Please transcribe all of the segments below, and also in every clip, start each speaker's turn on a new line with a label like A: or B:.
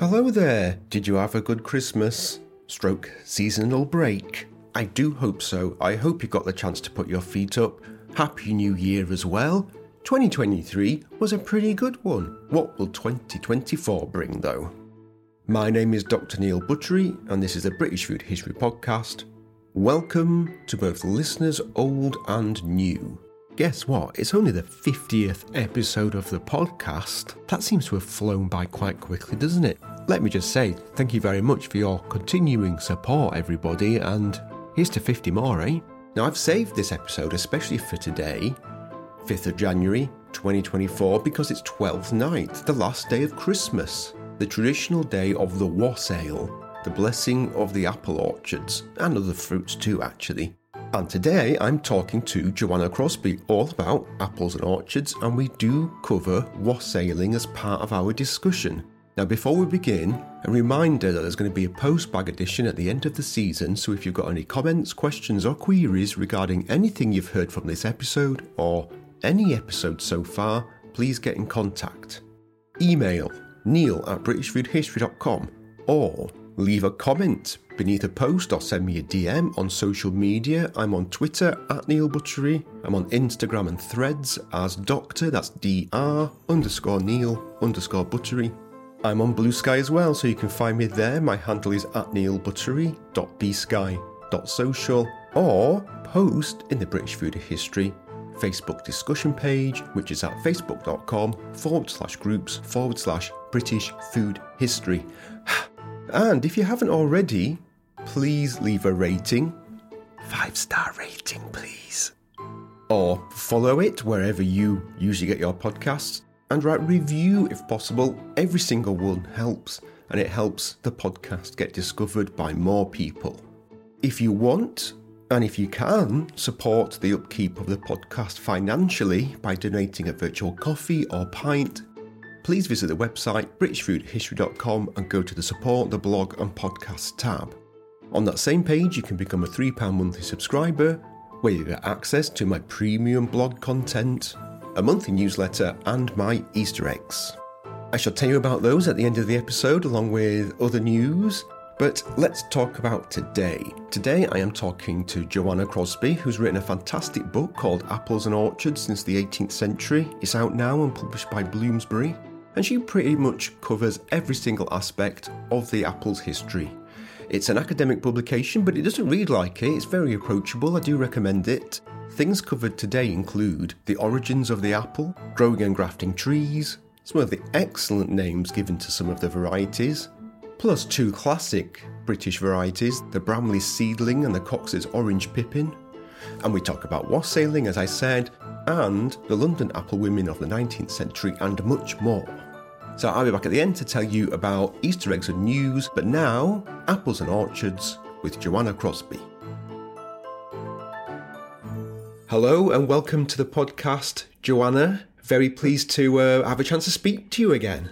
A: Hello there. Did you have a good Christmas? Stroke seasonal break? I do hope so. I hope you got the chance to put your feet up. Happy New Year as well. 2023 was a pretty good one. What will 2024 bring though? My name is Dr. Neil Buttery, and this is the British Food History Podcast. Welcome to both listeners old and new. Guess what? It's only the 50th episode of the podcast. That seems to have flown by quite quickly, doesn't it? Let me just say thank you very much for your continuing support, everybody, and here's to 50 more, eh? Now, I've saved this episode especially for today, 5th of January 2024, because it's 12th night, the last day of Christmas, the traditional day of the wassail, the blessing of the apple orchards, and other fruits too, actually. And today I'm talking to Joanna Crosby all about apples and orchards, and we do cover wassailing as part of our discussion. Now, before we begin, a reminder that there's going to be a post bag edition at the end of the season, so if you've got any comments, questions, or queries regarding anything you've heard from this episode or any episode so far, please get in contact. Email neil at britishfoodhistory.com or leave a comment beneath a post or send me a DM on social media. I'm on Twitter at Neil Buttery. I'm on Instagram and threads as Doctor, that's DR underscore Neil underscore Buttery. I'm on Blue Sky as well, so you can find me there. My handle is at neilbuttery.bsky.social or post in the British Food History Facebook discussion page, which is at facebook.com forward slash groups forward slash British Food History. And if you haven't already, please leave a rating. Five star rating, please. Or follow it wherever you usually get your podcasts and write review if possible. Every single one helps, and it helps the podcast get discovered by more people. If you want, and if you can, support the upkeep of the podcast financially by donating a virtual coffee or pint, please visit the website britishfoodhistory.com and go to the support the blog and podcast tab. On that same page, you can become a £3 monthly subscriber, where you get access to my premium blog content, a monthly newsletter, and my Easter eggs. I shall tell you about those at the end of the episode, along with other news. But let's talk about today. Today, I am talking to Joanna Crosby, who's written a fantastic book called Apples and Orchards since the 18th century. It's out now and published by Bloomsbury. And she pretty much covers every single aspect of the apple's history. It's an academic publication, but it doesn't read like it. It's very approachable. I do recommend it. Things covered today include the origins of the apple, growing and grafting trees, some of the excellent names given to some of the varieties, plus two classic British varieties, the Bramley seedling and the Cox's orange pippin. And we talk about wassailing, as I said, and the London apple women of the 19th century, and much more. So I'll be back at the end to tell you about Easter eggs and news, but now, apples and orchards with Joanna Crosby. Hello and welcome to the podcast, Joanna. Very pleased to uh, have a chance to speak to you again.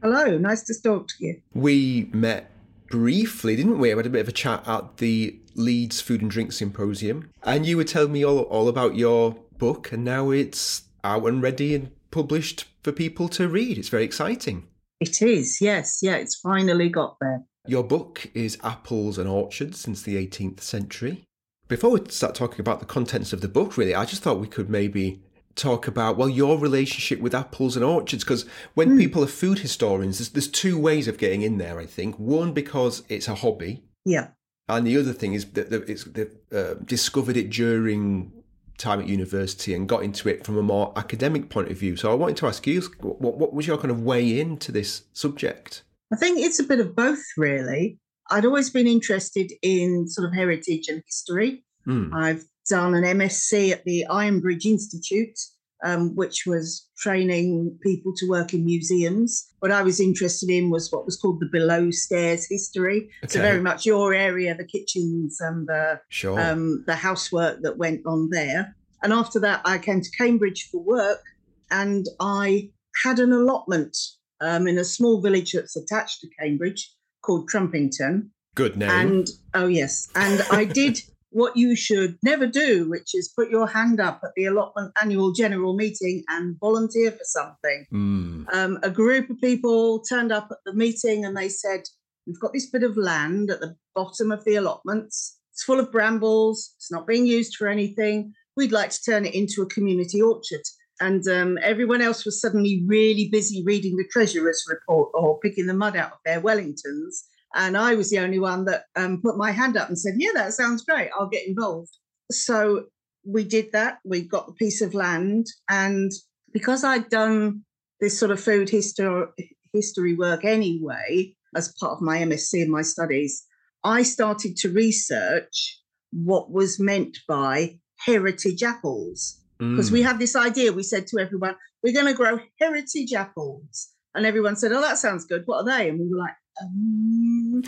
B: Hello, nice to talk to you.
A: We met briefly, didn't we? We had a bit of a chat at the Leeds Food and Drink Symposium, and you were telling me all, all about your book, and now it's out and ready and published for people to read. It's very exciting.
B: It is, yes, yeah, it's finally got there.
A: Your book is Apples and Orchards since the 18th century. Before we start talking about the contents of the book, really, I just thought we could maybe talk about, well, your relationship with apples and orchards. Because when mm. people are food historians, there's, there's two ways of getting in there, I think. One, because it's a hobby.
B: Yeah.
A: And the other thing is that it's, they've uh, discovered it during time at university and got into it from a more academic point of view. So I wanted to ask you, what, what was your kind of way into this subject?
B: I think it's a bit of both, really. I'd always been interested in sort of heritage and history. Mm. I've done an MSc at the Ironbridge Institute, um, which was training people to work in museums. What I was interested in was what was called the below stairs history. Okay. So very much your area, the kitchens and the
A: sure.
B: um, the housework that went on there. And after that, I came to Cambridge for work, and I had an allotment um, in a small village that's attached to Cambridge called Trumpington.
A: Good name.
B: And oh yes, and I did what you should never do, which is put your hand up at the allotment annual general meeting and volunteer for something. Mm. Um, a group of people turned up at the meeting and they said, We've got this bit of land at the bottom of the allotments. It's full of brambles. It's not being used for anything. We'd like to turn it into a community orchard. And um, everyone else was suddenly really busy reading the treasurer's report or picking the mud out of their Wellingtons. And I was the only one that um, put my hand up and said, Yeah, that sounds great. I'll get involved. So we did that. We got the piece of land. And because I'd done this sort of food history, history work anyway, as part of my MSc and my studies, I started to research what was meant by heritage apples. Because mm. we had this idea, we said to everyone, we're going to grow heritage apples. And everyone said, oh, that sounds good. What are they? And we were like, um.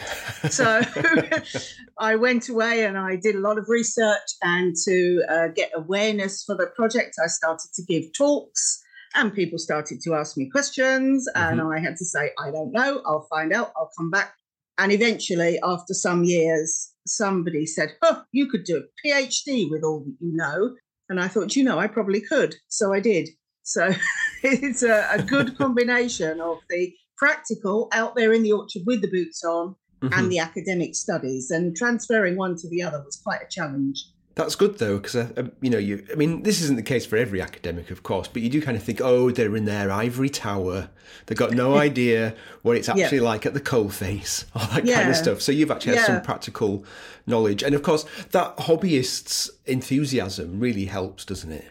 B: so I went away and I did a lot of research. And to uh, get awareness for the project, I started to give talks and people started to ask me questions. Mm-hmm. And I had to say, I don't know. I'll find out. I'll come back. And eventually, after some years, somebody said, Oh, you could do a PhD with all that you know. And I thought, you know, I probably could. So I did. So it's a, a good combination of the practical out there in the orchard with the boots on mm-hmm. and the academic studies. And transferring one to the other was quite a challenge.
A: That's good though, because uh, um, you know, you. I mean, this isn't the case for every academic, of course, but you do kind of think, oh, they're in their ivory tower. They've got no idea what it's actually yeah. like at the coalface, all that yeah. kind of stuff. So you've actually had some practical knowledge, and of course, that hobbyist's enthusiasm really helps, doesn't it?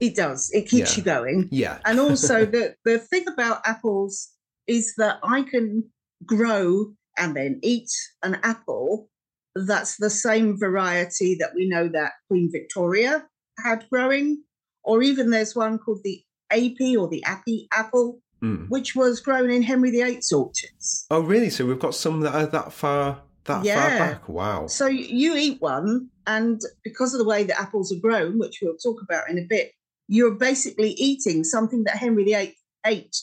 B: It does. It keeps you going.
A: Yeah.
B: and also, the the thing about apples is that I can grow and then eat an apple that's the same variety that we know that Queen Victoria had growing, or even there's one called the Api or the Appy apple, mm. which was grown in Henry VIII's orchards.
A: Oh, really? So we've got some that are that far that yeah. far back. Wow.
B: So you eat one, and because of the way the apples are grown, which we'll talk about in a bit, you're basically eating something that Henry VIII ate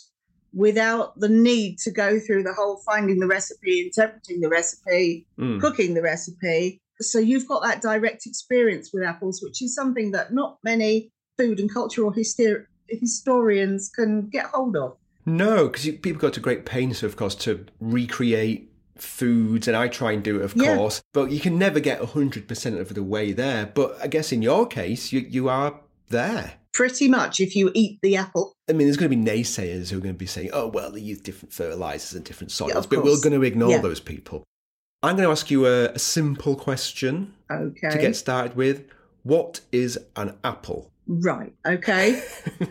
B: without the need to go through the whole finding the recipe, interpreting the recipe, mm. cooking the recipe. So you've got that direct experience with apples, which is something that not many food and cultural hyster- historians can get hold of.
A: No, because people go to great pains, of course, to recreate foods, and I try and do it, of yeah. course, but you can never get 100% of the way there. But I guess in your case, you, you are there
B: pretty much if you eat the apple.
A: I mean, there's going to be naysayers who are going to be saying, oh, well, they use different fertilizers and different soils, yeah, but we're going to ignore yeah. those people. I'm going to ask you a, a simple question
B: okay.
A: to get started with. What is an apple?
B: Right. Okay.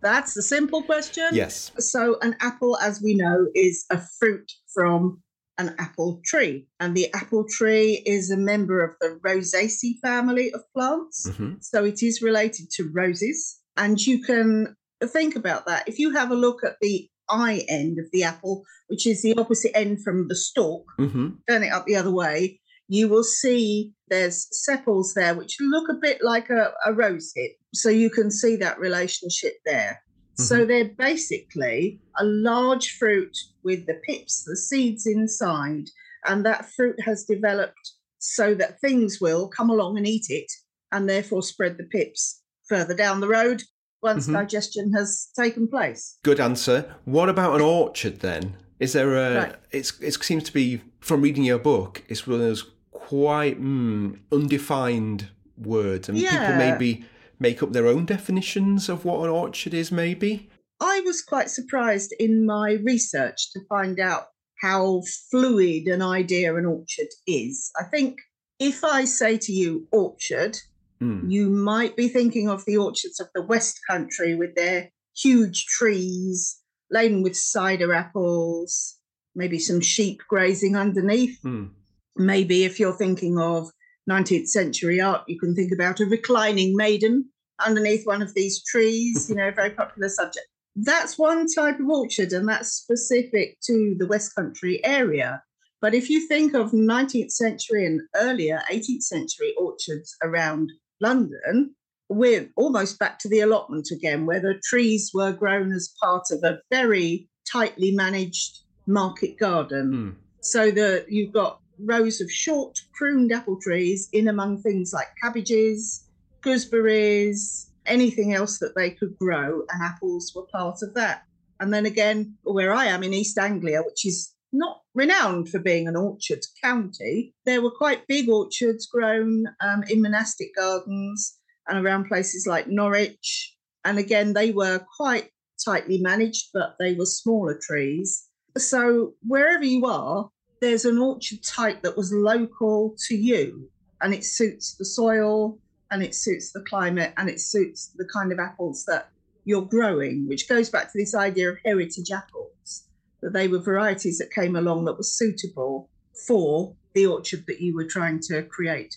B: That's the simple question.
A: Yes.
B: So, an apple, as we know, is a fruit from an apple tree. And the apple tree is a member of the Rosaceae family of plants. Mm-hmm. So it is related to roses. And you can think about that. If you have a look at the eye end of the apple, which is the opposite end from the stalk, mm-hmm. turn it up the other way, you will see there's sepals there which look a bit like a, a rose hip. So you can see that relationship there. So mm-hmm. they're basically a large fruit with the pips, the seeds inside, and that fruit has developed so that things will come along and eat it and therefore spread the pips further down the road once mm-hmm. digestion has taken place.
A: Good answer. What about an orchard then? Is there a? Right. It's it seems to be from reading your book. It's one of those quite mm, undefined words, and yeah. people maybe make up their own definitions of what an orchard is, maybe?
B: I was quite surprised in my research to find out how fluid an idea an orchard is. I think if I say to you orchard, mm. you might be thinking of the orchards of the West Country with their huge trees laden with cider apples, maybe some sheep grazing underneath. Mm. Maybe if you're thinking of 19th century art, you can think about a reclining maiden underneath one of these trees, you know, a very popular subject. That's one type of orchard, and that's specific to the West Country area. But if you think of 19th century and earlier 18th century orchards around London, we're almost back to the allotment again, where the trees were grown as part of a very tightly managed market garden. Mm. So that you've got rows of short pruned apple trees in among things like cabbages, gooseberries, anything else that they could grow, and apples were part of that. And then again, where I am in East Anglia, which is not renowned for being an orchard county, there were quite big orchards grown um, in monastic gardens and around places like Norwich. And again, they were quite tightly managed, but they were smaller trees. So wherever you are, there's an orchard type that was local to you and it suits the soil and it suits the climate and it suits the kind of apples that you're growing, which goes back to this idea of heritage apples, that they were varieties that came along that were suitable for the orchard that you were trying to create.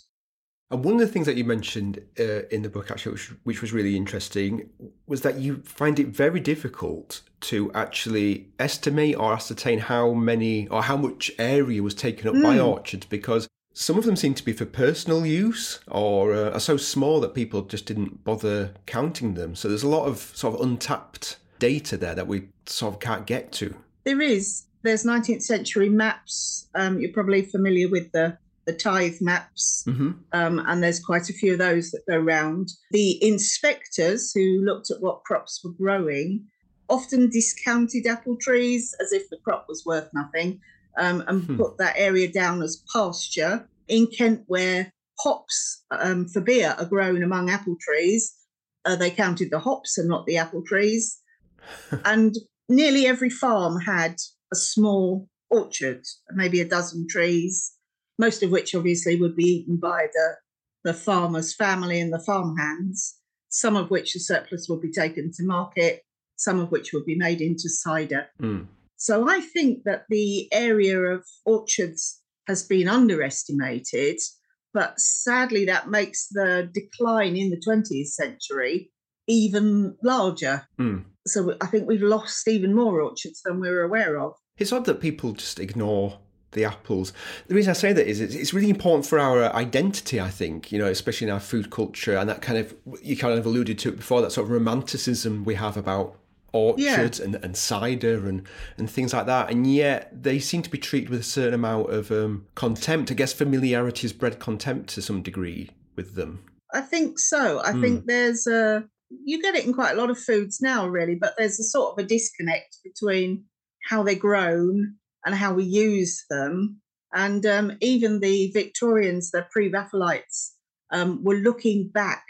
A: And one of the things that you mentioned uh, in the book, actually, which, which, was really interesting, was that you find it very difficult to actually estimate or ascertain how many or how much area was taken up mm. by hmm. orchards because some of them seem to be for personal use or uh, are so small that people just didn't bother counting them. So there's a lot of sort of untapped data there that we sort of can't get to.
B: There is. There's 19th century maps. Um, you're probably familiar with the the tithe maps, mm-hmm. um, and there's quite a few of those that go round. The inspectors who looked at what crops were growing often discounted apple trees as if the crop was worth nothing um, and hmm. put that area down as pasture. In Kent, where hops um, for beer are grown among apple trees, uh, they counted the hops and not the apple trees. and nearly every farm had a small orchard, maybe a dozen trees most of which obviously would be eaten by the, the farmer's family and the farmhands, some of which the surplus would be taken to market, some of which would be made into cider. Mm. So I think that the area of orchards has been underestimated, but sadly, that makes the decline in the 20th century even larger. Mm. So I think we've lost even more orchards than we were aware of.
A: It's odd that people just ignore the apples. The reason I say that is it's really important for our identity, I think, you know, especially in our food culture and that kind of, you kind of alluded to it before, that sort of romanticism we have about orchards yeah. and, and cider and, and things like that. And yet they seem to be treated with a certain amount of um, contempt. I guess familiarity has bred contempt to some degree with them.
B: I think so. I mm. think there's a, you get it in quite a lot of foods now, really, but there's a sort of a disconnect between how they're grown and how we use them. And um, even the Victorians, the pre Raphaelites, um, were looking back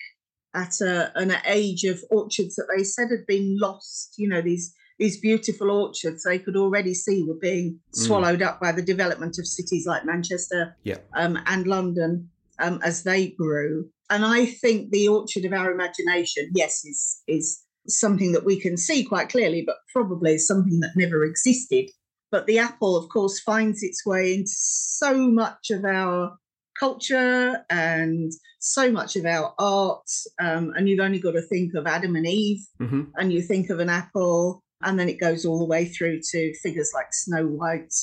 B: at a, an age of orchards that they said had been lost. You know, these these beautiful orchards they could already see were being mm. swallowed up by the development of cities like Manchester
A: yeah.
B: um, and London um, as they grew. And I think the orchard of our imagination, yes, is is something that we can see quite clearly, but probably is something that never existed but the apple, of course, finds its way into so much of our culture and so much of our art. Um, and you've only got to think of Adam and Eve, mm-hmm. and you think of an apple, and then it goes all the way through to figures like Snow White.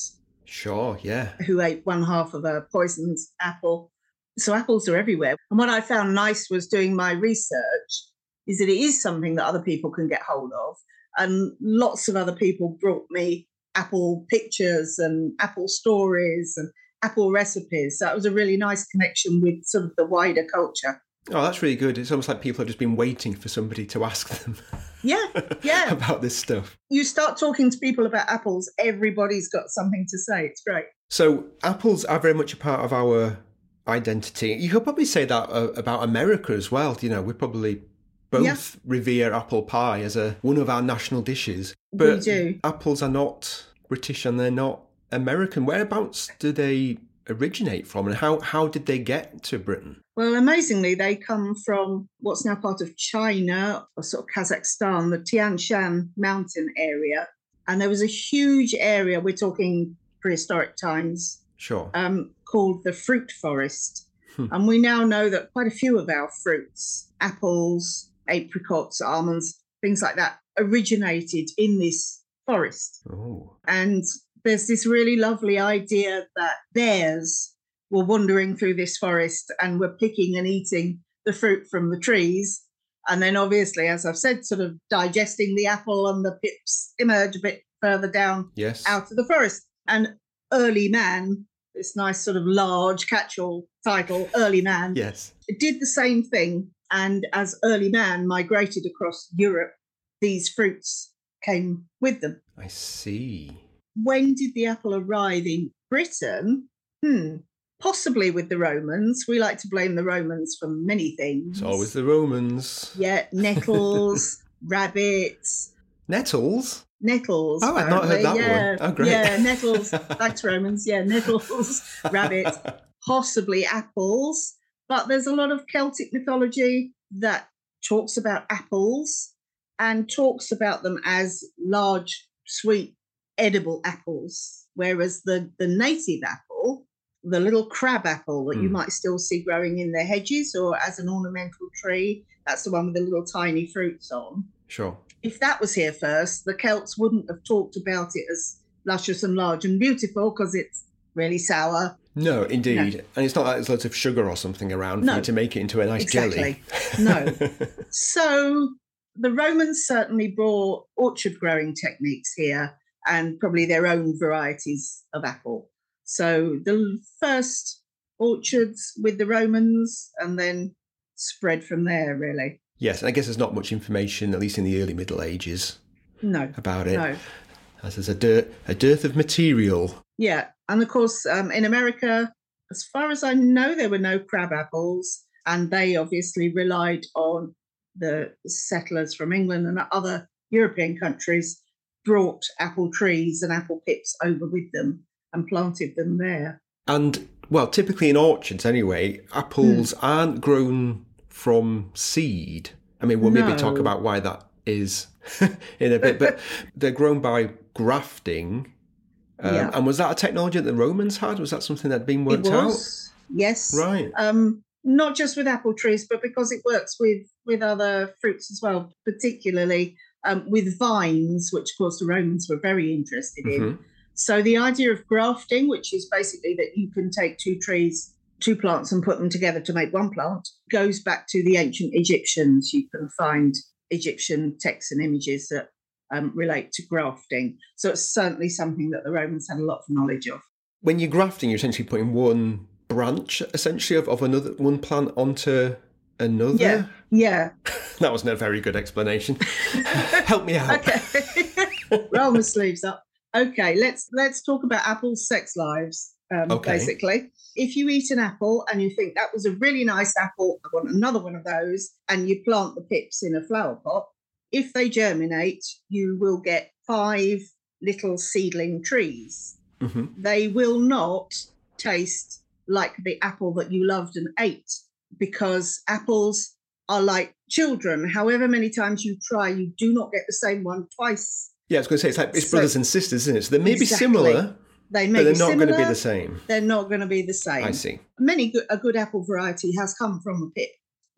A: Sure, yeah.
B: Who ate one half of a poisoned apple. So apples are everywhere. And what I found nice was doing my research is that it is something that other people can get hold of. And lots of other people brought me Apple pictures and Apple stories and Apple recipes. That was a really nice connection with sort of the wider culture.
A: Oh, that's really good. It's almost like people have just been waiting for somebody to ask them.
B: Yeah, yeah.
A: about this stuff.
B: You start talking to people about apples, everybody's got something to say. It's great.
A: So, apples are very much a part of our identity. You could probably say that uh, about America as well. You know, we probably both yeah. revere apple pie as a one of our national dishes. But
B: we do.
A: apples are not British and they're not American. Whereabouts do they originate from and how, how did they get to Britain?
B: Well, amazingly, they come from what's now part of China or sort of Kazakhstan, the Tian Shan mountain area. And there was a huge area, we're talking prehistoric times,
A: sure,
B: um, called the fruit forest. Hmm. And we now know that quite a few of our fruits, apples, apricots, almonds, things like that, originated in this forest.
A: Oh.
B: And there's this really lovely idea that bears were wandering through this forest and were picking and eating the fruit from the trees. And then, obviously, as I've said, sort of digesting the apple and the pips emerge a bit further down
A: yes.
B: out of the forest. And early man this nice sort of large catch-all title, Early Man.
A: Yes.
B: Did the same thing. And as Early Man migrated across Europe, these fruits came with them.
A: I see.
B: When did the apple arrive in Britain? Hmm, possibly with the Romans. We like to blame the Romans for many things.
A: It's always the Romans.
B: Yeah, nettles, rabbits.
A: Nettles?
B: Nettles.
A: Oh, I've not heard that
B: yeah,
A: one. Oh, great.
B: Yeah, nettles. Thanks, Romans. Yeah, nettles, rabbits, possibly apples. But there's a lot of Celtic mythology that talks about apples and talks about them as large, sweet, edible apples. Whereas the, the native apple, the little crab apple that mm. you hmm. might still see growing in the hedges or as an ornamental tree, that's the one with the little tiny fruits on.
A: Sure.
B: If that was here first, the Celts wouldn't have talked about it as luscious and large and beautiful because it's really sour.
A: No, indeed. No. And it's not like there's lots of sugar or something around no. for you to make it into a nice
B: exactly.
A: jelly.
B: no. So the Romans certainly brought orchard growing techniques here and probably their own varieties of apple. So the first orchards with the Romans and then spread from there, really.
A: Yes, and I guess there's not much information, at least in the early Middle Ages,
B: no,
A: about it.
B: No.
A: As there's a dearth, a dearth of material.
B: Yeah, and of course, um, in America, as far as I know, there were no crab apples, and they obviously relied on the settlers from England and other European countries brought apple trees and apple pips over with them and planted them there.
A: And well, typically in orchards anyway, apples mm. aren't grown from seed. I mean, we'll no. maybe talk about why that is in a bit, but they're grown by grafting. Um, yeah. And was that a technology that the Romans had? Was that something that had been worked out?
B: Yes.
A: Right.
B: Um, not just with apple trees, but because it works with with other fruits as well, particularly um, with vines, which of course the Romans were very interested in. Mm-hmm. So the idea of grafting, which is basically that you can take two trees two plants and put them together to make one plant goes back to the ancient Egyptians. You can find Egyptian texts and images that um, relate to grafting. So it's certainly something that the Romans had a lot of knowledge of.
A: When you're grafting, you're essentially putting one branch, essentially, of, of another one plant onto another.
B: Yeah, yeah.
A: that wasn't a very good explanation. Help me out.
B: Okay, roll my sleeves up. Okay, let's let's talk about Apple's sex lives. Um, okay. Basically, if you eat an apple and you think that was a really nice apple, I want another one of those, and you plant the pips in a flower pot, if they germinate, you will get five little seedling trees. Mm-hmm. They will not taste like the apple that you loved and ate because apples are like children. However many times you try, you do not get the same one twice.
A: Yeah, I was going to say it's like it's so, brothers and sisters, isn't it? So they may exactly. be similar,
B: they may
A: but they're
B: be
A: not
B: similar,
A: going to be the same.
B: They're not going to be the same.
A: I see.
B: Many good, a good apple variety has come from a pit.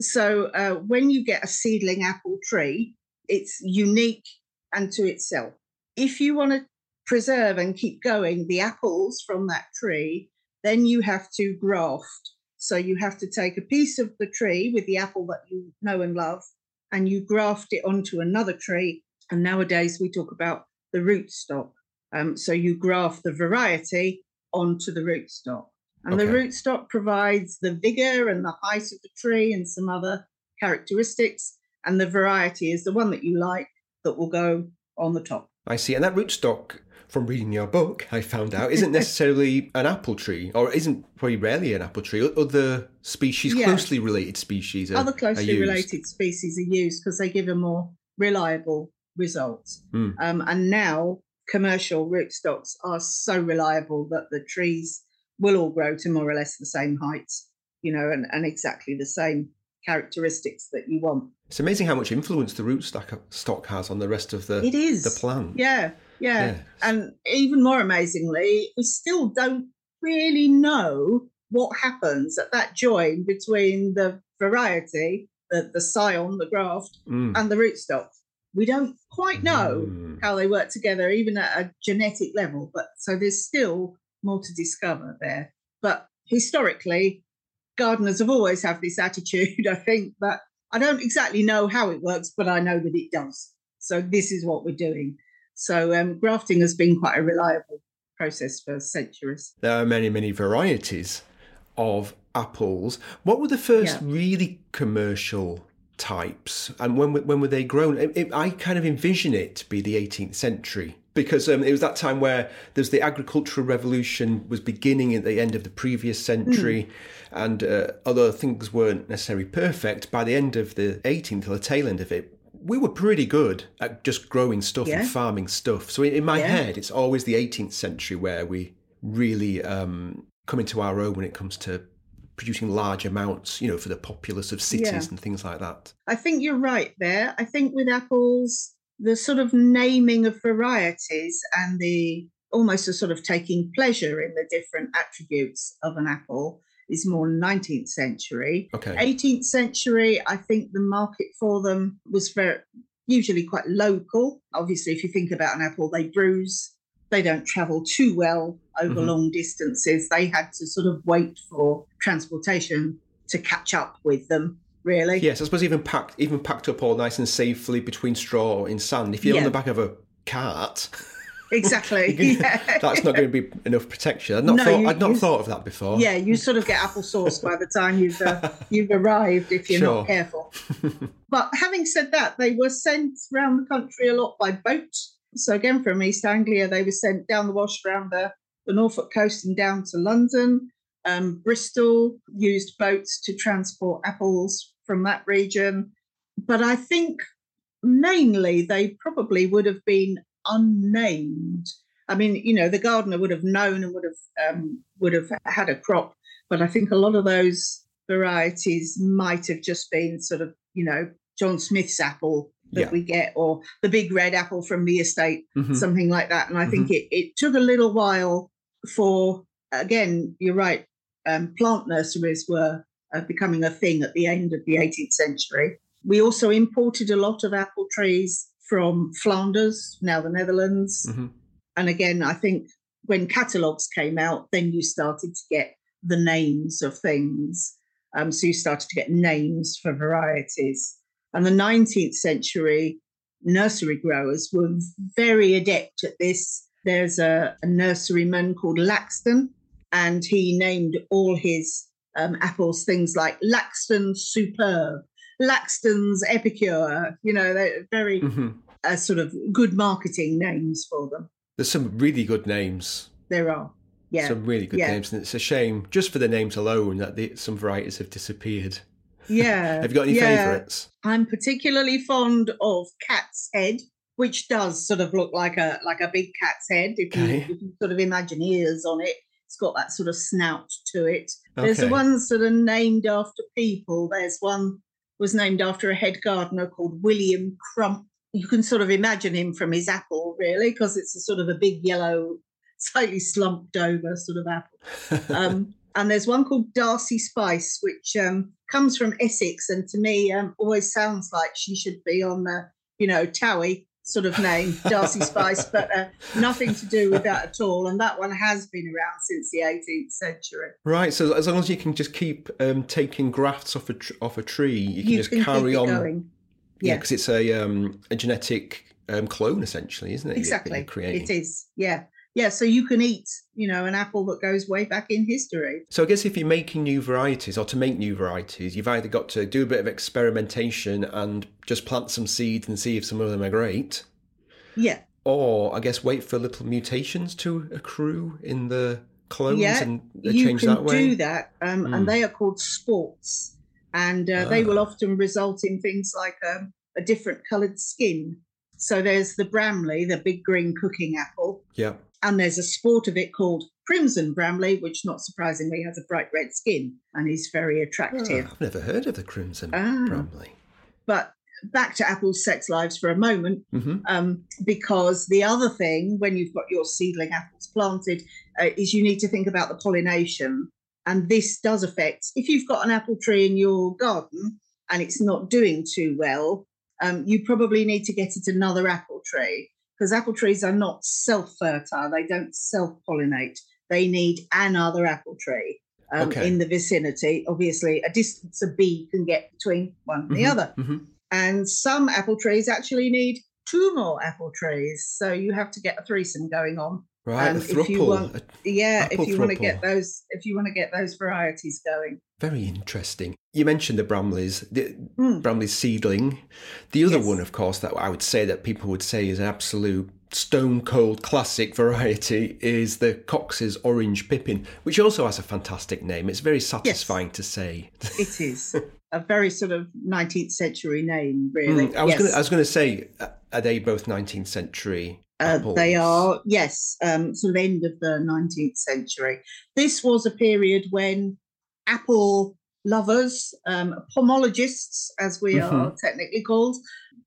B: So uh, when you get a seedling apple tree, it's unique and to itself. If you want to preserve and keep going the apples from that tree, then you have to graft. So you have to take a piece of the tree with the apple that you know and love, and you graft it onto another tree. And nowadays we talk about the rootstock. Um, so you graft the variety onto the rootstock. And okay. the rootstock provides the vigor and the height of the tree and some other characteristics. And the variety is the one that you like that will go on the top.
A: I see. And that rootstock, from reading your book, I found out, isn't necessarily an apple tree, or isn't very rarely an apple tree. Other species, yeah. closely related species, are,
B: other closely related species are used because they give a more reliable result. Mm. Um, and now commercial rootstocks are so reliable that the trees will all grow to more or less the same height, you know, and, and exactly the same characteristics that you want.
A: It's amazing how much influence the rootstock stock has on the rest of the
B: it is
A: the plant.
B: Yeah, yeah, yeah. And even more amazingly, we still don't really know what happens at that join between the variety, the, the scion, the graft, mm. and the rootstock we don't quite know mm. how they work together, even at a genetic level. But so there's still more to discover there. But historically, gardeners have always had this attitude, I think, that I don't exactly know how it works, but I know that it does. So this is what we're doing. So um, grafting has been quite a reliable process for centuries.
A: There are many, many varieties of apples. What were the first yeah. really commercial types, and when when were they grown? It, it, I kind of envision it to be the 18th century because um, it was that time where there's the agricultural revolution was beginning at the end of the previous century, mm. and uh, although things weren't necessarily perfect, by the end of the 18th or the tail end of it, we were pretty good at just growing stuff yeah. and farming stuff. So in, my yeah. head, it's always the 18th century where we really um, come into our own when it comes to producing large amounts, you know, for the populace of cities yeah. and things like that.
B: I think you're right there. I think with apples, the sort of naming of varieties and the almost a sort of taking pleasure in the different attributes of an apple is more 19th century.
A: Okay.
B: 18th century, I think the market for them was very usually quite local. Obviously, if you think about an apple, they bruise, they don't travel too well over mm-hmm. long distances. They had to sort of wait for transportation to catch up with them. Really?
A: Yes, I suppose even packed, even packed up all nice and safely between straw in sand. If you're yeah. on the back of a cart,
B: Exactly.
A: yeah. That's not going to be enough protection. I'd not, no, thought, you, I'd not you, thought of that before.
B: Yeah, you sort of get applesauce by the time you've uh, you've arrived if you're sure. not careful. but having said that, they were sent around the country a lot by boat. So again, from East Anglia, they were sent down the Wash around the, the Norfolk coast and down to London. Um, Bristol used boats to transport apples from that region. But I think mainly they probably would have been unnamed. I mean, you know, the gardener would have known and would have um, would have had a crop, but I think a lot of those varieties might have just been sort of, you know, John Smith's apple that yeah. we get, or the big red apple from the estate, mm-hmm. something like that. And I mm-hmm. think it, it took a little while for, again, you're right, um, plant nurseries were uh, becoming a thing at the end of the 18th century. We also imported a lot of apple trees from Flanders, now the Netherlands. Mm-hmm. And again, I think when catalogues came out, then you started to get the names of things. Um, so you started to get names for varieties. And the 19th century nursery growers were very adept at this. There's a, a nurseryman called Laxton, and he named all his um, apples things like Laxton Superb Laxton's Epicure. You know, they're very mm-hmm. uh, sort of good marketing names for them.
A: There's some really good names.
B: There are. Yeah.
A: Some really good yeah. names. And it's a shame, just for the names alone, that the, some varieties have disappeared.
B: Yeah.
A: have you got any yeah. favourites?
B: I'm particularly fond of Cat's Head, which does sort of look like a like a big cat's head. If, okay. you, if you sort of imagine ears on it, it's got that sort of snout to it. There's the ones that are named after people. There's one was named after a head gardener called William Crump. You can sort of imagine him from his apple, really, because it's a sort of a big yellow, slightly slumped over sort of apple. Um, and there's one called Darcy Spice, which um, comes from Essex, and to me um, always sounds like she should be on the, you know, Towie sort of name, Darcy Spice, but uh, nothing to do with that at all. And that one has been around since the 18th century.
A: Right. So as long as you can just keep um, taking grafts off a tr- off a tree, you can you just can carry on. Going. Yeah, because yeah, it's a um, a genetic um, clone essentially, isn't it?
B: Exactly. It is. Yeah. Yeah, so you can eat, you know, an apple that goes way back in history.
A: So I guess if you're making new varieties or to make new varieties, you've either got to do a bit of experimentation and just plant some seeds and see if some of them are great.
B: Yeah.
A: Or I guess wait for little mutations to accrue in the clones yeah, and change that way.
B: You can do that, um, mm. and hmm. they are called sports, and uh, they will ah. often result in things like um, a different coloured skin. So there's the Bramley, the big green cooking apple.
A: Yeah
B: and there's a sport of it called Crimson Bramley, which not surprisingly has a bright red skin and is very attractive.
A: Oh, I've never heard of the Crimson ah. Bramley.
B: But back to apples' sex lives for a moment, mm-hmm. um, because the other thing when you've got your seedling apples planted uh, is you need to think about the pollination. And this does affect, if you've got an apple tree in your garden and it's not doing too well, um, you probably need to get it another apple tree because apple trees are not self fertile, they don't self pollinate. They need another apple tree um, okay. in the vicinity. Obviously, a distance a bee can get between one and mm-hmm, the other. Mm-hmm. And some apple trees actually need two more apple trees. So you have to get a threesome going on
A: Right, um, if
B: you
A: want,
B: yeah, if you want to get those, if you want to get those varieties going.
A: Very interesting. You mentioned the Bramleys, the mm. Bramley's seedling. The other yes. one, of course, that I would say that people would say is an absolute stone cold classic variety is the Cox's Orange Pippin, which also has a fantastic name. It's very satisfying yes. to say.
B: It is a very sort of 19th century name, really.
A: Mm, I was yes. going to say, uh, are they both 19th century
B: uh, they are, yes, um, sort of end of the 19th century. This was a period when apple lovers, um, pomologists, as we mm-hmm. are technically called,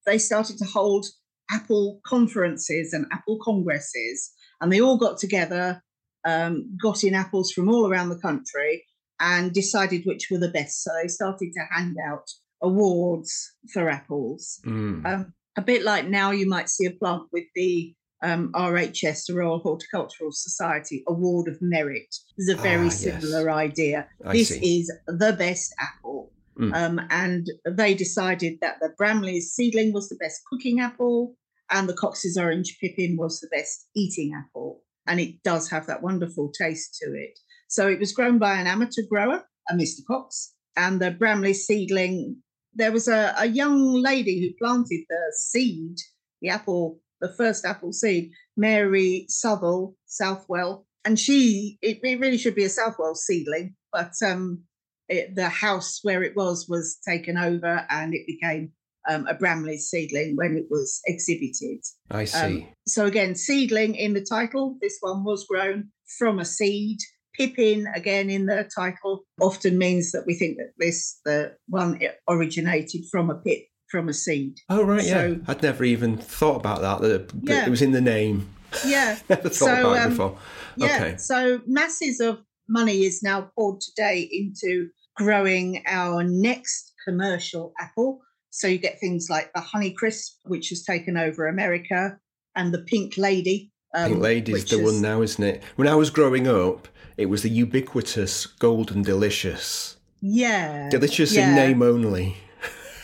B: they started to hold apple conferences and apple congresses, and they all got together, um, got in apples from all around the country, and decided which were the best. So they started to hand out awards for apples. Mm. Um, a bit like now you might see a plant with the um, RHS, the Royal Horticultural Society Award of Merit. is a very ah, similar yes. idea. I this see. is the best apple. Mm. Um, and they decided that the Bramley's seedling was the best cooking apple and the Cox's Orange Pippin was the best eating apple. And it does have that wonderful taste to it. So it was grown by an amateur grower, a Mr. Cox, and the Bramley seedling. There was a, a young lady who planted the seed, the apple the first apple seed, Mary Southwell, Southwell, and she it, it really should be a Southwell seedling, but um, it, the house where it was was taken over and it became um, a Bramley seedling when it was exhibited.
A: I um, see. Um,
B: so again, seedling in the title. This one was grown from a seed. Pippin again in the title often means that we think that this the one originated from a pip from a seed.
A: Oh right, so, yeah. I'd never even thought about that. That yeah. it was in the name.
B: Yeah,
A: never thought so, about um, it before.
B: Yeah, okay. so masses of money is now poured today into growing our next commercial apple. So you get things like the Honeycrisp, which has taken over America, and the Pink Lady.
A: Um, Pink Lady's the is... one now, isn't it? When I was growing up, it was the ubiquitous Golden Delicious.
B: Yeah.
A: Delicious yeah. in name only.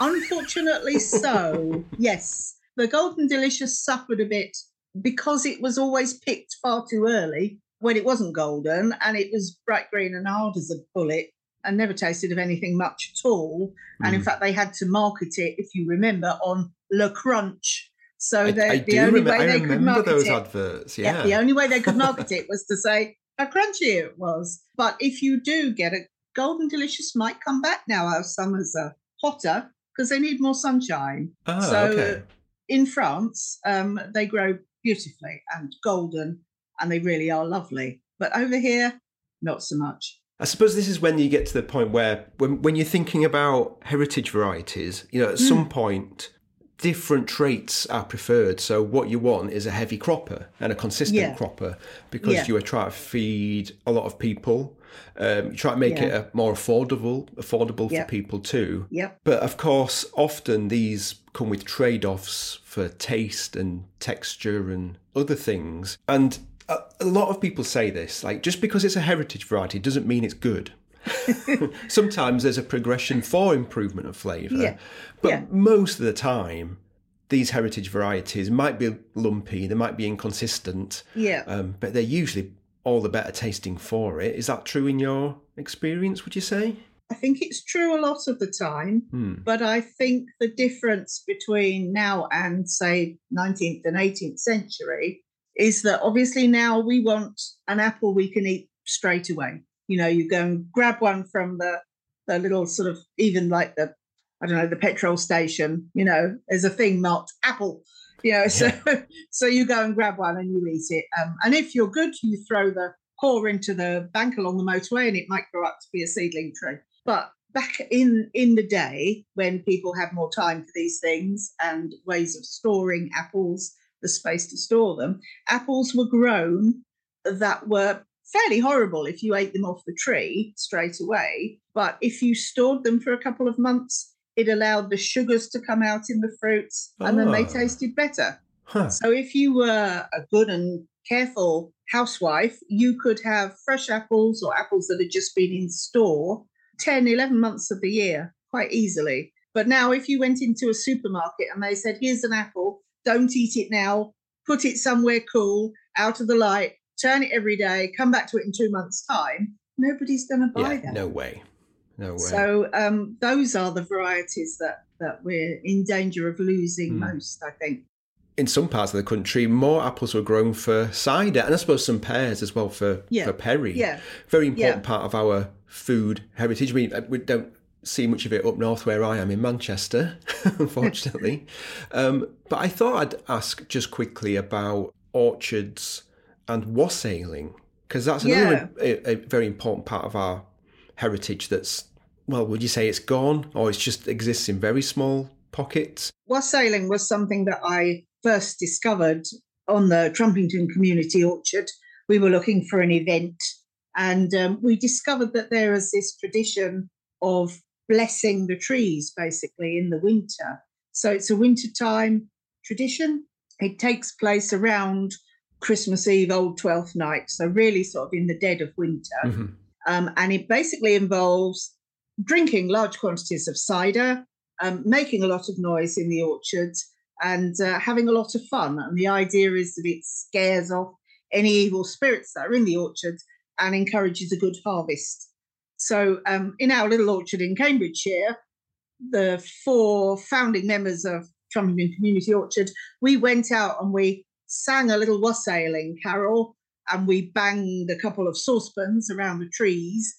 B: Unfortunately, so yes, the Golden Delicious suffered a bit because it was always picked far too early when it wasn't golden and it was bright green and hard as a bullet and never tasted of anything much at all. And in hmm. fact, they had to market it, if you remember, on Le Crunch. So I, the,
A: I
B: the only
A: remember,
B: way they could market
A: those
B: it,
A: adverts. Yeah.
B: yeah, the only way they could market it was to say how crunchy it was. But if you do get a golden delicious, might come back now. Our summers are hotter, because they need more sunshine.
A: Oh, so okay.
B: in France, um, they grow beautifully and golden, and they really are lovely. But over here, not so much.
A: I suppose this is when you get to the point where, when, when you're thinking about heritage varieties, you know, at mm. some point, different traits are preferred. So what you want is a heavy cropper and a consistent yeah. cropper because yeah. you are trying to feed a lot of people um, you try to make yeah. it a more affordable, affordable yep. for people too.
B: Yep.
A: But of course, often these come with trade-offs for taste and texture and other things. And a, a lot of people say this, like just because it's a heritage variety doesn't mean it's good. Sometimes there's a progression for improvement of flavour,
B: yeah.
A: but
B: yeah.
A: most of the time, these heritage varieties might be lumpy, they might be inconsistent,
B: yeah,
A: um, but they're usually all the better tasting for it. Is that true in your experience, would you say?
B: I think it's true a lot of the time, hmm. but I think the difference between now and, say, 19th and 18th century is that obviously now we want an apple we can eat straight away. You know, you go and grab one from the, the little sort of, even like the, I don't know, the petrol station, you know, there's a thing marked apple you know, so so you go and grab one and you eat it. Um, and if you're good, you throw the core into the bank along the motorway, and it might grow up to be a seedling tree. But back in in the day when people had more time for these things and ways of storing apples, the space to store them, apples were grown that were fairly horrible if you ate them off the tree straight away. But if you stored them for a couple of months, it allowed the sugars to come out in the fruits and then they ah. tasted better. Huh. So if you were a good and careful housewife, you could have fresh apples or apples that had just been in store 10, 11 months of the year quite easily. But now, if you went into a supermarket and they said, here's an apple, don't eat it now, put it somewhere cool, out of the light, turn it every day, come back to it in two months' time, nobody's going to buy
A: yeah,
B: that.
A: No way. No way.
B: So um, those are the varieties that, that we're in danger of losing mm. most, I think.
A: In some parts of the country, more apples were grown for cider, and I suppose some pears as well for
B: yeah.
A: for perry.
B: Yeah,
A: very important yeah. part of our food heritage. We we don't see much of it up north where I am in Manchester, unfortunately. um, but I thought I'd ask just quickly about orchards and wassailing because that's another yeah. a, a very important part of our heritage that's well, would you say it's gone or it just exists in very small pockets?
B: Wassailing was something that I first discovered on the Trumpington Community Orchard. We were looking for an event and um, we discovered that there is this tradition of blessing the trees basically in the winter. So it's a wintertime tradition. It takes place around Christmas Eve, Old Twelfth Night, so really sort of in the dead of winter. Mm-hmm. Um, and it basically involves drinking large quantities of cider, um, making a lot of noise in the orchards, and uh, having a lot of fun. And the idea is that it scares off any evil spirits that are in the orchard and encourages a good harvest. So, um, in our little orchard in Cambridgeshire, the four founding members of Trumpington Community Orchard, we went out and we sang a little wassailing carol and we banged a couple of saucepans around the trees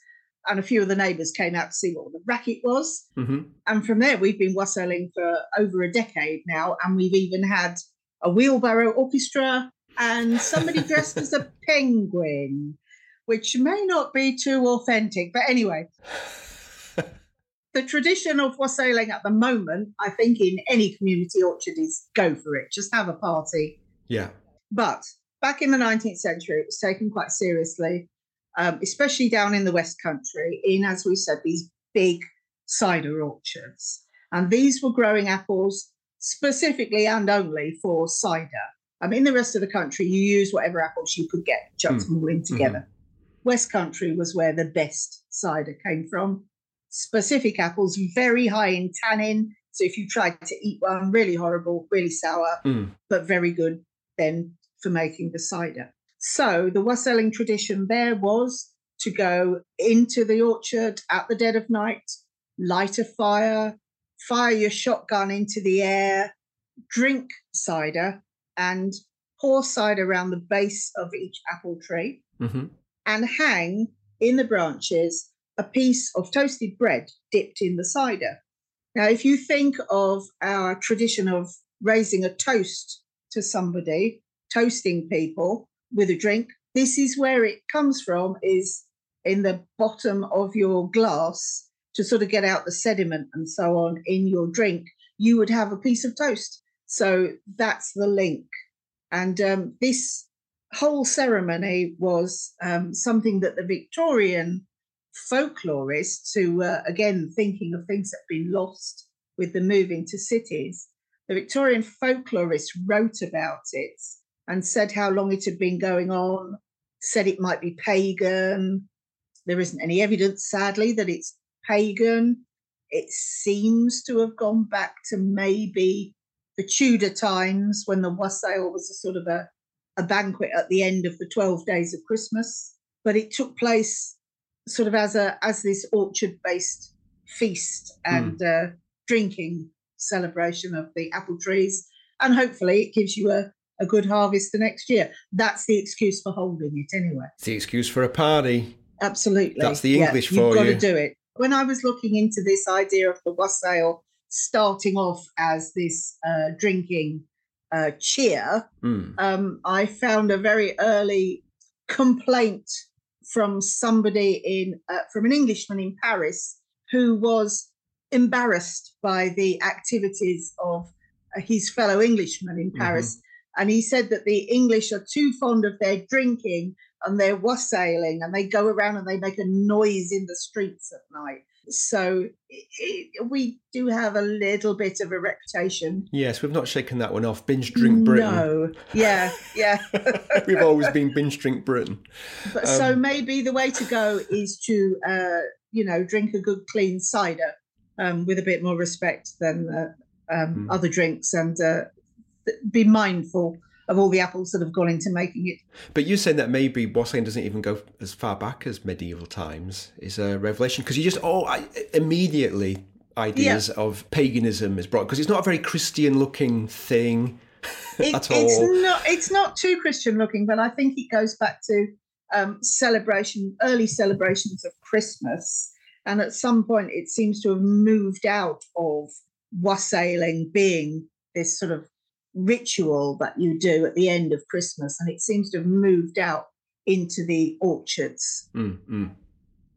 B: and a few of the neighbours came out to see what the racket was. Mm-hmm. And from there, we've been wassailing for over a decade now, and we've even had a wheelbarrow orchestra and somebody dressed as a penguin, which may not be too authentic. But anyway, the tradition of wassailing at the moment, I think, in any community orchard is go for it, just have a party.
A: Yeah.
B: But back in the 19th century, it was taken quite seriously um, especially down in the West Country, in, as we said, these big cider orchards. And these were growing apples specifically and only for cider. I mean, in the rest of the country, you use whatever apples you could get, chuck mm. them all in together. Mm-hmm. West Country was where the best cider came from. Specific apples, very high in tannin. So if you tried to eat one, really horrible, really sour, mm. but very good then for making the cider. So the wassailing tradition there was to go into the orchard at the dead of night, light a fire, fire your shotgun into the air, drink cider, and pour cider around the base of each apple tree, mm-hmm. and hang in the branches a piece of toasted bread dipped in the cider. Now, if you think of our tradition of raising a toast to somebody, toasting people, with a drink. This is where it comes from, is in the bottom of your glass to sort of get out the sediment and so on in your drink. You would have a piece of toast. So that's the link. And um, this whole ceremony was um, something that the Victorian folklorists, who were again thinking of things that have been lost with the moving to cities, the Victorian folklorists wrote about it and said how long it had been going on, said it might be pagan. There isn't any evidence, sadly, that it's pagan. It seems to have gone back to maybe the Tudor times when the wassail was a sort of a, a banquet at the end of the 12 days of Christmas. But it took place sort of as a as this orchard based feast and mm. uh, drinking celebration of the apple trees. And hopefully it gives you a, a good harvest the next year. That's the excuse for holding it anyway.
A: It's the excuse for a party.
B: Absolutely.
A: That's the English
B: yeah,
A: for you.
B: You've got to do it. When I was looking into this idea of the wassail starting off as this uh, drinking uh, cheer, mm. um, I found a very early complaint from somebody in uh, from an Englishman in Paris who was embarrassed by the activities of uh, his fellow Englishmen in mm-hmm. Paris. Mm-hmm. And he said that the English are too fond of their drinking and their wassailing, and they go around and they make a noise in the streets at night. So it, we do have a little bit of a reputation.
A: Yes, we've not shaken that one off. Binge drink Britain.
B: No, yeah, yeah.
A: we've always been binge drink Britain.
B: But um, so maybe the way to go is to, uh, you know, drink a good clean cider um, with a bit more respect than uh, um, mm. other drinks and uh, be mindful of all the apples that have gone into making it.
A: But you're saying that maybe wassailing doesn't even go as far back as medieval times is a revelation because you just oh I, immediately ideas yeah. of paganism is brought because it's not a very Christian looking thing it, at all.
B: It's not. It's not too Christian looking, but I think it goes back to um, celebration, early celebrations of Christmas, and at some point it seems to have moved out of wassailing being this sort of ritual that you do at the end of Christmas, and it seems to have moved out into the orchards. Mm, mm.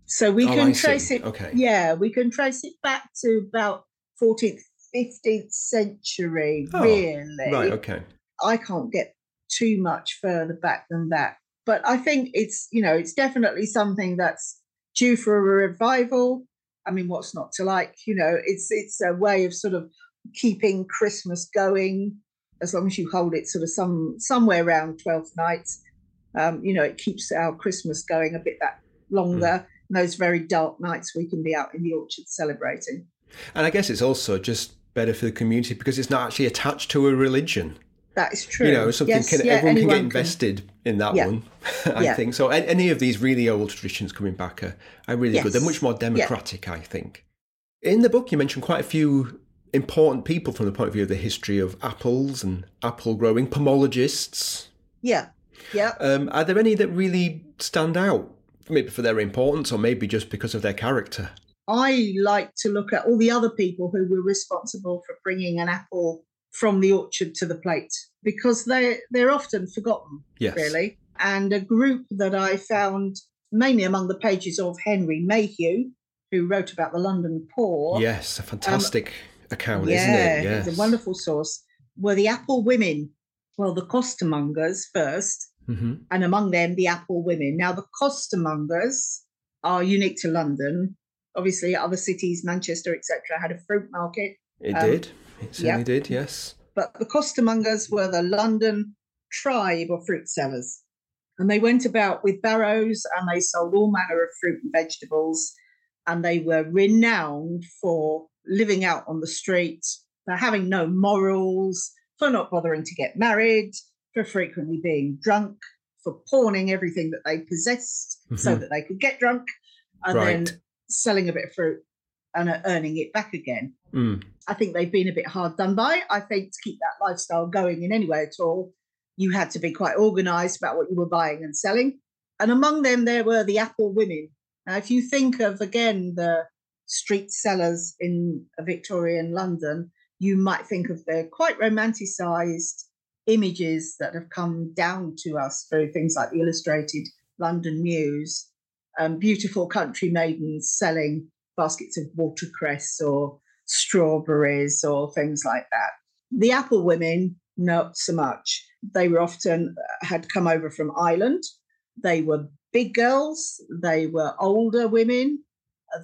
B: So we oh, can I trace see. it. Okay. Yeah, we can trace it back to about 14th, 15th century, oh, really.
A: Right, okay.
B: I can't get too much further back than that. But I think it's, you know, it's definitely something that's due for a revival. I mean, what's not to like? You know, it's it's a way of sort of keeping Christmas going as long as you hold it sort of some somewhere around 12th nights. Um, you know, it keeps our Christmas going a bit that longer. Mm. those very dark nights we can be out in the orchard celebrating.
A: And I guess it's also just better for the community because it's not actually attached to a religion.
B: That is true.
A: You know, something yes, can, yeah, everyone can get invested can. in that yeah. one. I yeah. think so. Any of these really old traditions coming back are, are really yes. good. They're much more democratic, I think. In the book, you mentioned quite a few important people from the point of view of the history of apples and apple growing, pomologists.
B: Yeah, yeah.
A: Um, are there any that really stand out, maybe for their importance or maybe just because of their character?
B: I like to look at all the other people who were responsible for bringing an apple from the orchard to the plate because they they're often forgotten yes. really and a group that i found mainly among the pages of henry mayhew who wrote about the london poor
A: yes a fantastic um, account yeah, isn't it
B: yes. it's a wonderful source were the apple women well the costermongers 1st mm-hmm. and among them the apple women now the costermongers are unique to london obviously other cities manchester etc had a fruit market
A: it um, did it certainly yep. did, yes.
B: But the costermongers were the London tribe of fruit sellers. And they went about with barrows and they sold all manner of fruit and vegetables. And they were renowned for living out on the street, for having no morals, for not bothering to get married, for frequently being drunk, for pawning everything that they possessed mm-hmm. so that they could get drunk, and right. then selling a bit of fruit and earning it back again. Mm. I think they've been a bit hard done by. I think to keep that lifestyle going in any way at all, you had to be quite organised about what you were buying and selling. And among them, there were the apple women. Now, if you think of again the street sellers in Victorian London, you might think of the quite romanticised images that have come down to us through things like the Illustrated London News. Um, beautiful country maidens selling baskets of watercress or strawberries or things like that. The apple women, not so much. They were often uh, had come over from Ireland. They were big girls. They were older women.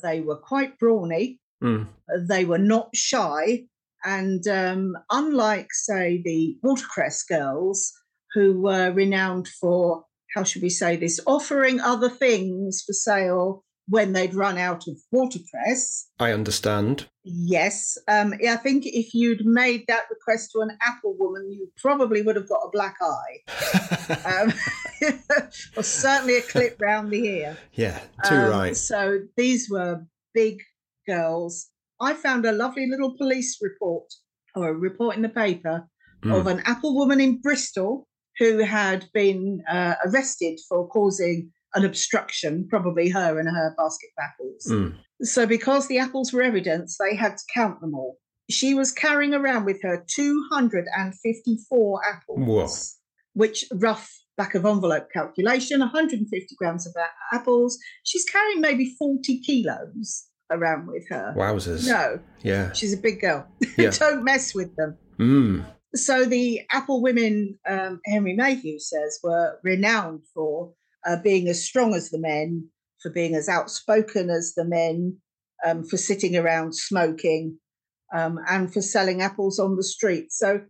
B: They were quite brawny. Mm. They were not shy. And um, unlike, say, the watercress girls, who were renowned for, how should we say this, offering other things for sale when they'd run out of watercress.
A: I understand.
B: Yes. Um, I think if you'd made that request to an apple woman, you probably would have got a black eye. um, or certainly a clip round the ear.
A: Yeah, too um, right.
B: So these were big girls. I found a lovely little police report or a report in the paper mm. of an apple woman in Bristol who had been uh, arrested for causing an obstruction, probably her and her basket of apples. Mm. So, because the apples were evidence, they had to count them all. She was carrying around with her 254 apples, Whoa. which rough back of envelope calculation 150 grams of apples. She's carrying maybe 40 kilos around with her.
A: Wowzers.
B: No.
A: Yeah.
B: She's a big girl. Yeah. Don't mess with them. Mm. So the apple women, um, Henry Mayhew says, were renowned for uh, being as strong as the men, for being as outspoken as the men, um, for sitting around smoking, um, and for selling apples on the street. So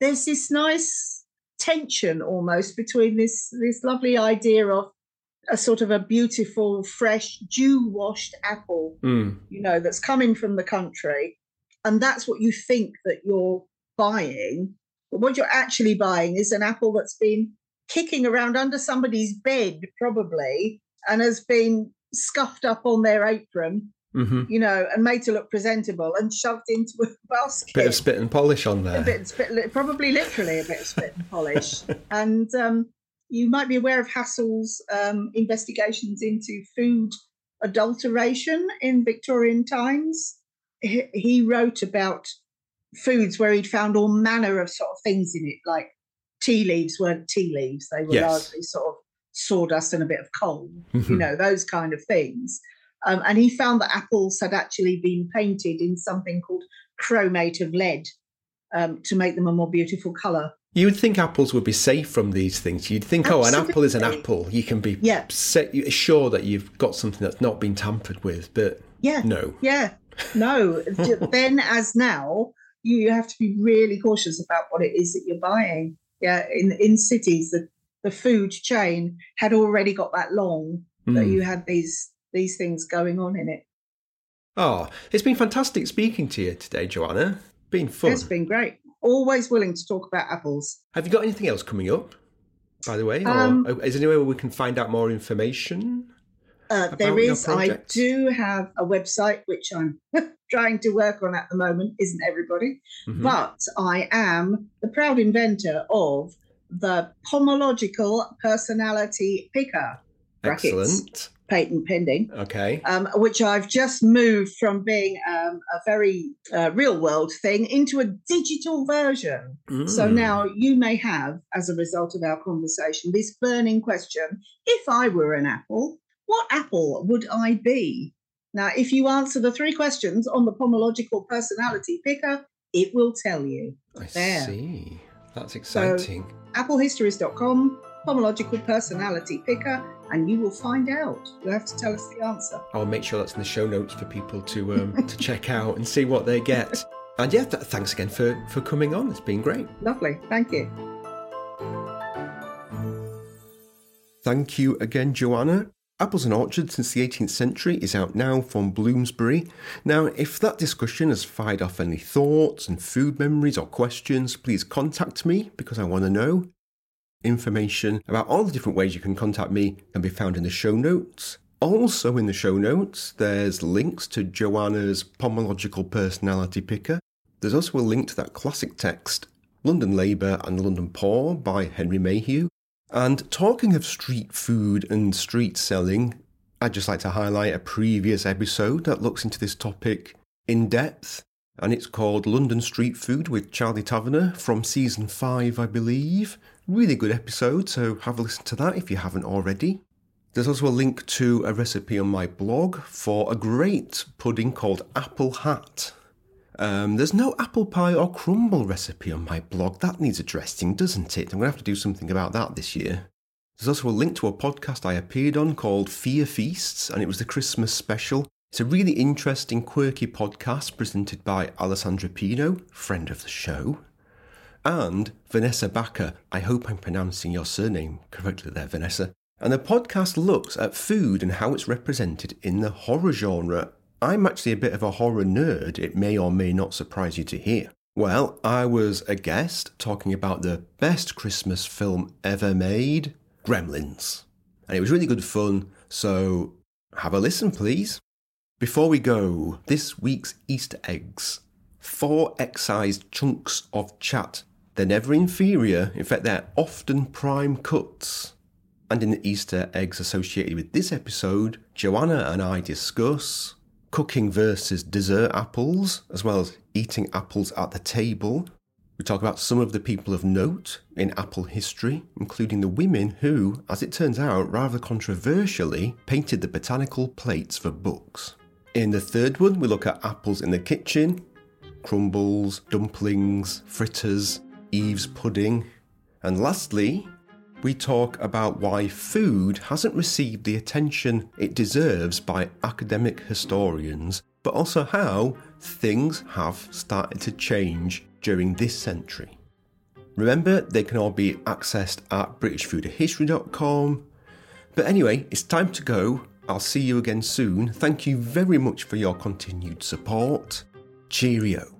B: there's this nice tension almost between this this lovely idea of a sort of a beautiful, fresh, dew washed apple, mm. you know, that's coming from the country, and that's what you think that you're buying But what you're actually buying is an apple that's been kicking around under somebody's bed, probably, and has been scuffed up on their apron, mm-hmm. you know, and made to look presentable and shoved into a basket.
A: Bit of spit and polish on there.
B: A bit, spit, probably literally a bit of spit and polish. and um, you might be aware of Hassall's um, investigations into food adulteration in Victorian times. He, he wrote about foods where he'd found all manner of sort of things in it, like tea leaves weren't tea leaves; they were yes. largely sort of sawdust and a bit of coal, mm-hmm. you know, those kind of things. Um, and he found that apples had actually been painted in something called chromate of lead um, to make them a more beautiful colour.
A: You would think apples would be safe from these things. You'd think, Absolutely. oh, an apple is an apple. You can be yeah. sure that you've got something that's not been tampered with. But yeah, no,
B: yeah, no. then, as now, you have to be really cautious about what it is that you're buying. Yeah, in in cities, the the food chain had already got that long mm. that hmm. you had these these things going on in it.
A: Oh, it's been fantastic speaking to you today, Joanna. Been fun.
B: It's been great. Always willing to talk about apples.
A: Have you got anything else coming up, by the way? Um, or is there anywhere where we can find out more information?
B: Uh, there is. I do have a website which I'm trying to work on at the moment. Isn't everybody? Mm-hmm. But I am the proud inventor of the pomological personality picker.
A: Brackets, Excellent.
B: Patent pending.
A: Okay.
B: Um, which I've just moved from being um, a very uh, real world thing into a digital version. Mm. So now you may have, as a result of our conversation, this burning question if I were an apple, what apple would I be? Now, if you answer the three questions on the pomological personality picker, it will tell you.
A: I there. see. That's exciting. So,
B: applehistories.com, pomological personality picker, and you will find out. You'll have to tell us the answer.
A: I'll make sure that's in the show notes for people to um, to check out and see what they get. And yeah, th- thanks again for, for coming on. It's been great.
B: Lovely. Thank you.
A: Thank you again, Joanna. Apples and Orchards since the 18th century is out now from Bloomsbury. Now, if that discussion has fired off any thoughts and food memories or questions, please contact me because I want to know. Information about all the different ways you can contact me can be found in the show notes. Also, in the show notes, there's links to Joanna's pomological personality picker. There's also a link to that classic text, London Labour and London Poor by Henry Mayhew, and talking of street food and street selling, I'd just like to highlight a previous episode that looks into this topic in depth, and it's called London Street Food with Charlie Taverner from season 5, I believe. Really good episode, so have a listen to that if you haven't already. There's also a link to a recipe on my blog for a great pudding called Apple Hat. Um, there's no apple pie or crumble recipe on my blog. That needs addressing, doesn't it? I'm going to have to do something about that this year. There's also a link to a podcast I appeared on called Fear Feasts, and it was the Christmas special. It's a really interesting, quirky podcast presented by Alessandra Pino, friend of the show, and Vanessa Backer. I hope I'm pronouncing your surname correctly there, Vanessa. And the podcast looks at food and how it's represented in the horror genre I'm actually a bit of a horror nerd, it may or may not surprise you to hear. Well, I was a guest talking about the best Christmas film ever made, Gremlins. And it was really good fun, so have a listen, please. Before we go, this week's Easter eggs. Four excised chunks of chat. They're never inferior, in fact, they're often prime cuts. And in the Easter eggs associated with this episode, Joanna and I discuss cooking versus dessert apples, as well as eating apples at the table. We talk about some of the people of note in apple history, including the women who, as it turns out, rather controversially, painted the botanical plates for books. In the third one, we look at apples in the kitchen, crumbles, dumplings, fritters, Eve's pudding, and lastly, we talk about why food hasn't received the attention it deserves by academic historians, but also how things have started to change during this century. Remember, they can all be accessed at BritishFoodHistory.com. But anyway, it's time to go. I'll see you again soon. Thank you very much for your continued support. Cheerio.